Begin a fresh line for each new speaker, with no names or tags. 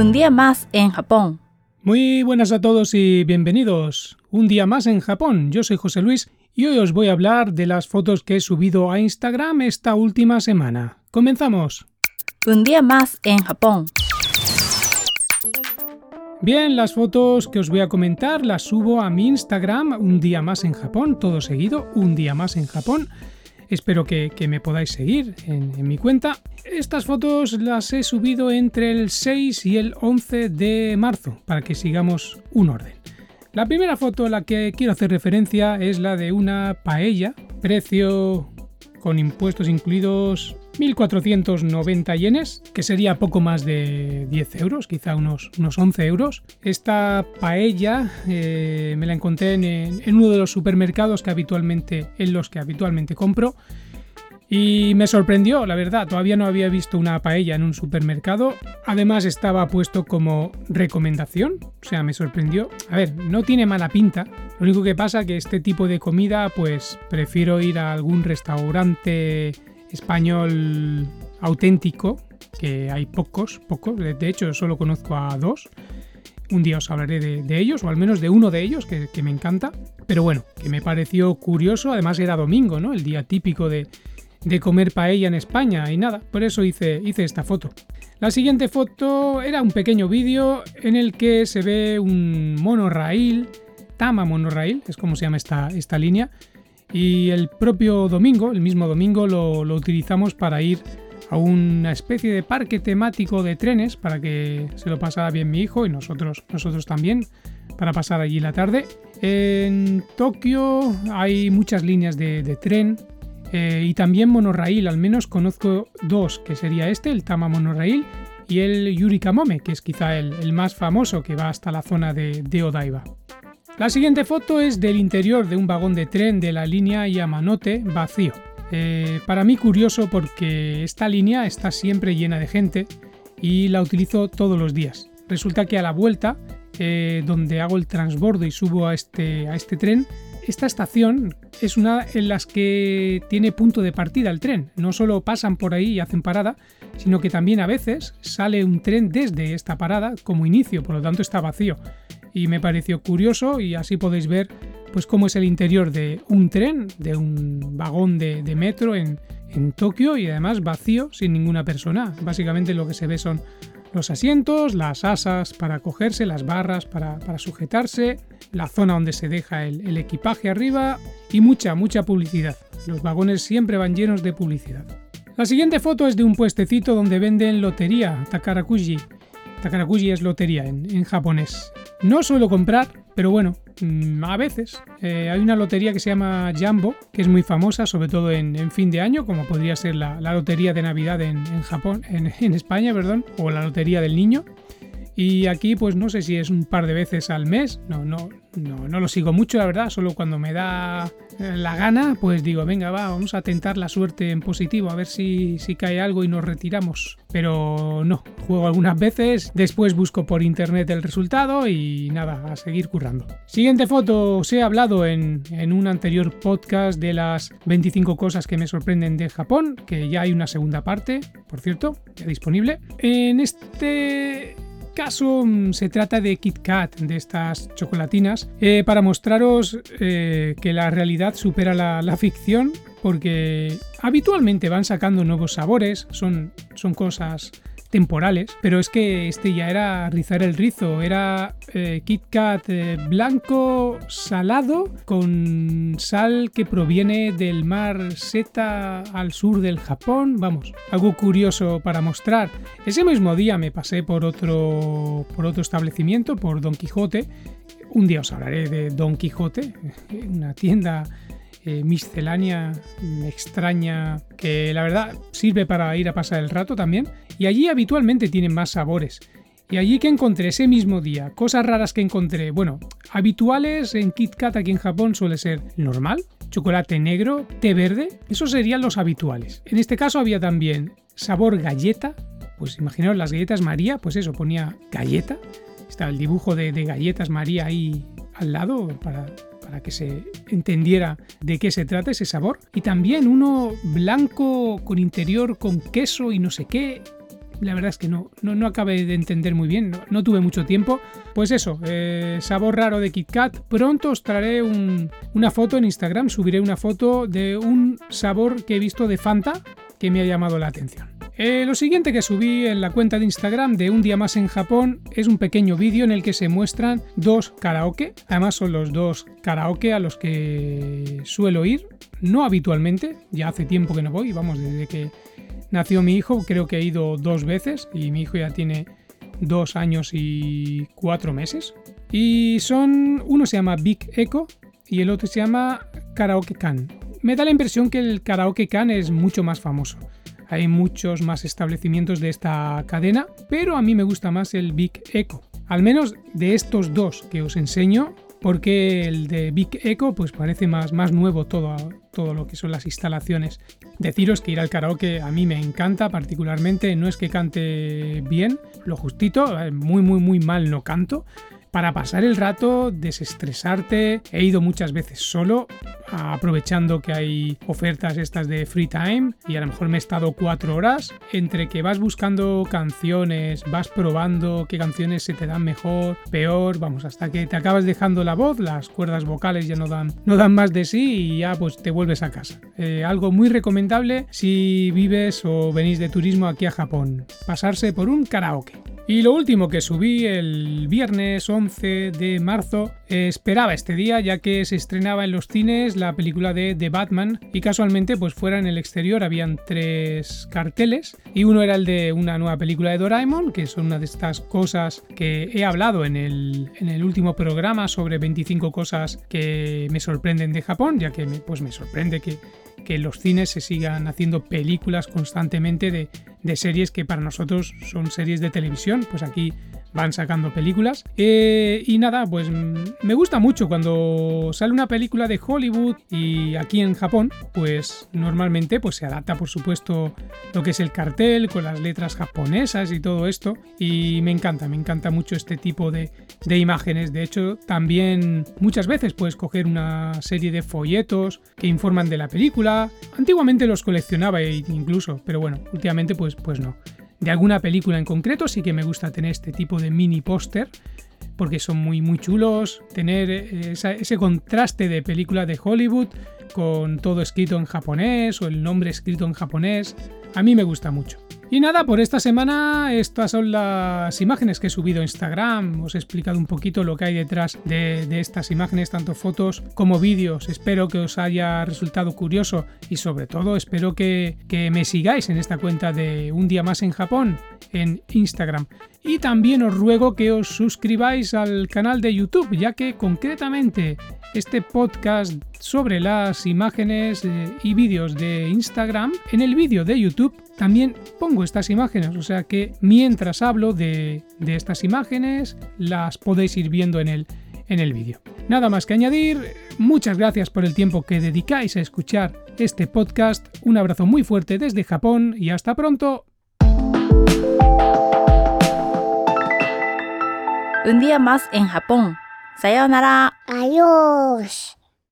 Un día más en Japón.
Muy buenas a todos y bienvenidos. Un día más en Japón. Yo soy José Luis y hoy os voy a hablar de las fotos que he subido a Instagram esta última semana. Comenzamos.
Un día más en Japón.
Bien, las fotos que os voy a comentar las subo a mi Instagram un día más en Japón, todo seguido, un día más en Japón. Espero que, me podáis seguir en, en, mi cuenta. Estas fotos las he subido entre el 6 y el 11 de marzo para que sigamos un orden. La primera foto a la que quiero hacer referencia es la de una paella, precio con impuestos incluidos 1.490 yenes, que sería poco más de 10 euros, quizá unos, unos 11 euros. Esta paella eh, me la encontré en, uno de los supermercados que habitualmente, en los que habitualmente compro y me sorprendió, la verdad, todavía no había visto una paella en un supermercado. Además estaba puesto como recomendación, o sea, me sorprendió. A ver, no tiene mala pinta. Lo único que pasa que este tipo de comida, pues prefiero ir a algún restaurante español auténtico, que hay pocos, pocos. De hecho, solo conozco a dos. Un día os hablaré de, ellos, o al menos de uno de ellos, que, me encanta. Pero bueno, que me pareció curioso. Además era domingo, ¿no? El día típico de, de comer paella en España y nada, por eso hice, hice esta foto. La siguiente foto era un pequeño vídeo en el que se ve un monorail, Tama Monorail, es como se llama esta, esta línea, y el propio domingo, el mismo domingo, lo, utilizamos para ir a una especie de parque temático de trenes para que se lo pasara bien mi hijo y nosotros, nosotros también para pasar allí la tarde. En Tokio hay muchas líneas de, de tren eh, y también monorraíl, al menos conozco dos, que sería este, el Tama Monorail, y el Yurikamome, que es quizá el, más famoso que va hasta la zona de, Odaiba. La siguiente foto es del interior de un vagón de tren de la línea Yamanote vacío. Eh, para mí curioso porque esta línea está siempre llena de gente y la utilizo todos los días. Resulta que a la vuelta, eh, donde hago el transbordo y subo a este, a este tren, esta estación es una en las que tiene punto de partida el tren. No solo pasan por ahí y hacen parada, sino que también a veces sale un tren desde esta parada como inicio, por lo tanto está vacío. Y me pareció curioso y así podéis ver pues cómo es el interior de un tren, de un vagón de, metro en, Tokio y además vacío sin ninguna persona. Básicamente lo que se ve son los asientos, las asas para cogerse, las barras para, sujetarse, la zona donde se deja el, equipaje arriba y mucha, mucha publicidad. Los vagones siempre van llenos de publicidad. La siguiente foto es de un puestecito donde venden lotería, Takarakuji. Takarakuji es lotería en japonés. No suelo comprar, pero bueno, mm, a veces. Eh, hay una lotería que se llama Jumbo, que es muy famosa, sobre todo en, fin de año, como podría ser la, lotería de Navidad en, Japón, en, en, España, perdón, o la lotería del niño. Y aquí, pues no sé si es un par de veces al mes, no, no, no, no lo sigo mucho, la verdad, solo cuando me da la gana, pues digo, venga, va, vamos a tentar la suerte en positivo, a ver si, si cae algo y nos retiramos. Pero no, juego algunas veces, después busco por internet el resultado y nada, a seguir currando. Siguiente foto, os he hablado en, en un anterior podcast de las 25 cosas que me sorprenden de Japón, que ya hay una segunda parte, por cierto, ya disponible. En este caso mm, se trata de Kit Kat, de estas chocolatinas, eh, para mostraros eh, que la realidad supera la, ficción, porque habitualmente van sacando nuevos sabores, son, son cosas temporales, pero es que este ya era rizar el rizo, era eh, Kit Kat eh, blanco salado con sal que proviene del mar Seta al sur del Japón, vamos, algo curioso para mostrar. Ese mismo día me pasé por otro, por otro establecimiento, por Don Quijote, un día os hablaré de Don Quijote, una tienda eh, miscelánea extraña que la verdad sirve para ir a pasar el rato también. Y allí habitualmente tienen más sabores. Y allí que encontré ese mismo día, cosas raras que encontré, bueno, habituales en Kit Kat aquí en Japón suele ser normal, chocolate negro, té verde, esos serían los habituales. En este caso había también sabor galleta, pues imaginaos las galletas María, pues eso, ponía galleta, estaba el dibujo de, de galletas María ahí al lado para para que se entendiera de qué se trata ese sabor. Y también uno blanco con interior con queso y no sé qué. la verdad es que no, no, no acabé de entender muy bien, no, tuve mucho tiempo. Pues eso, eh, sabor raro de KitKat. Pronto os traeré una foto en Instagram, subiré una foto de un sabor que he visto de Fanta que me ha llamado la atención. Eh, lo siguiente que subí en la cuenta de Instagram de Un día más en Japón es un pequeño vídeo en el que se muestran dos karaoke. Además son los dos karaoke a los que suelo ir, no habitualmente, ya hace tiempo que no voy, vamos, desde que nació mi hijo creo que he ido dos veces y mi hijo ya tiene dos años y cuatro meses. Y son, uno se llama Big Echo y el otro se llama Karaoke Can. Me da la impresión que el Karaoke Can es mucho más famoso. Hay muchos más establecimientos de esta cadena, pero a mí me gusta más el Big Echo. Al menos de estos dos que os enseño, porque el de Big Echo pues parece más, más nuevo todo, todo lo que son las instalaciones. Deciros que ir al karaoke a mí me encanta particularmente, no es que cante bien, lo justito, muy muy muy mal no canto, para pasar el rato, desestresarte. He ido muchas veces solo, aprovechando que hay ofertas estas de free time y a lo mejor me he estado cuatro horas entre que vas buscando canciones, vas probando qué canciones se te dan mejor, peor, vamos, hasta que te acabas dejando la voz, las cuerdas vocales ya no dan, no dan más de sí y ya pues te vuelves a casa. Eh, algo muy recomendable si vives o venís de turismo aquí a Japón, pasarse por un karaoke. Y lo último que subí el viernes 11 de marzo, esperaba este día ya que se estrenaba en los cines la película de The Batman y casualmente pues fuera en el exterior habían tres carteles y uno era el de una nueva película de Doraemon, que son una de estas cosas que he hablado en el, en el último programa sobre 25 cosas que me sorprenden de Japón, ya que pues me sorprende que que los cines se sigan haciendo películas constantemente de, de series que para nosotros son series de televisión, pues aquí van sacando películas. Eh, y nada, pues me gusta mucho cuando sale una película de Hollywood y aquí en Japón, pues normalmente pues se adapta por supuesto lo que es el cartel con las letras japonesas y todo esto. Y me encanta, me encanta mucho este tipo de, de imágenes. De hecho, también muchas veces puedes coger una serie de folletos que informan de la película. Antiguamente los coleccionaba incluso, pero bueno, últimamente pues, pues no de alguna película en concreto, sí que me gusta tener este tipo de mini póster porque son muy muy chulos, tener eh, ese contraste de película de Hollywood con todo escrito en japonés o el nombre escrito en japonés, a mí me gusta mucho. Y nada, por esta semana estas son las imágenes que he subido a Instagram. Os he explicado un poquito lo que hay detrás de, estas imágenes, tanto fotos como vídeos. Espero que os haya resultado curioso y sobre todo espero que, que me sigáis en esta cuenta de Un día más en Japón en Instagram. Y también os ruego que os suscribáis al canal de YouTube, ya que concretamente este podcast sobre las imágenes eh, y vídeos de Instagram, en el vídeo de YouTube también pongo estas imágenes, o sea que mientras hablo de, estas imágenes las podéis ir viendo en el, en el vídeo. Nada más que añadir, muchas gracias por el tiempo que dedicáis a escuchar este podcast, un abrazo muy fuerte desde Japón y hasta pronto.
Un día más en Japón. Sayonara.
Adiós.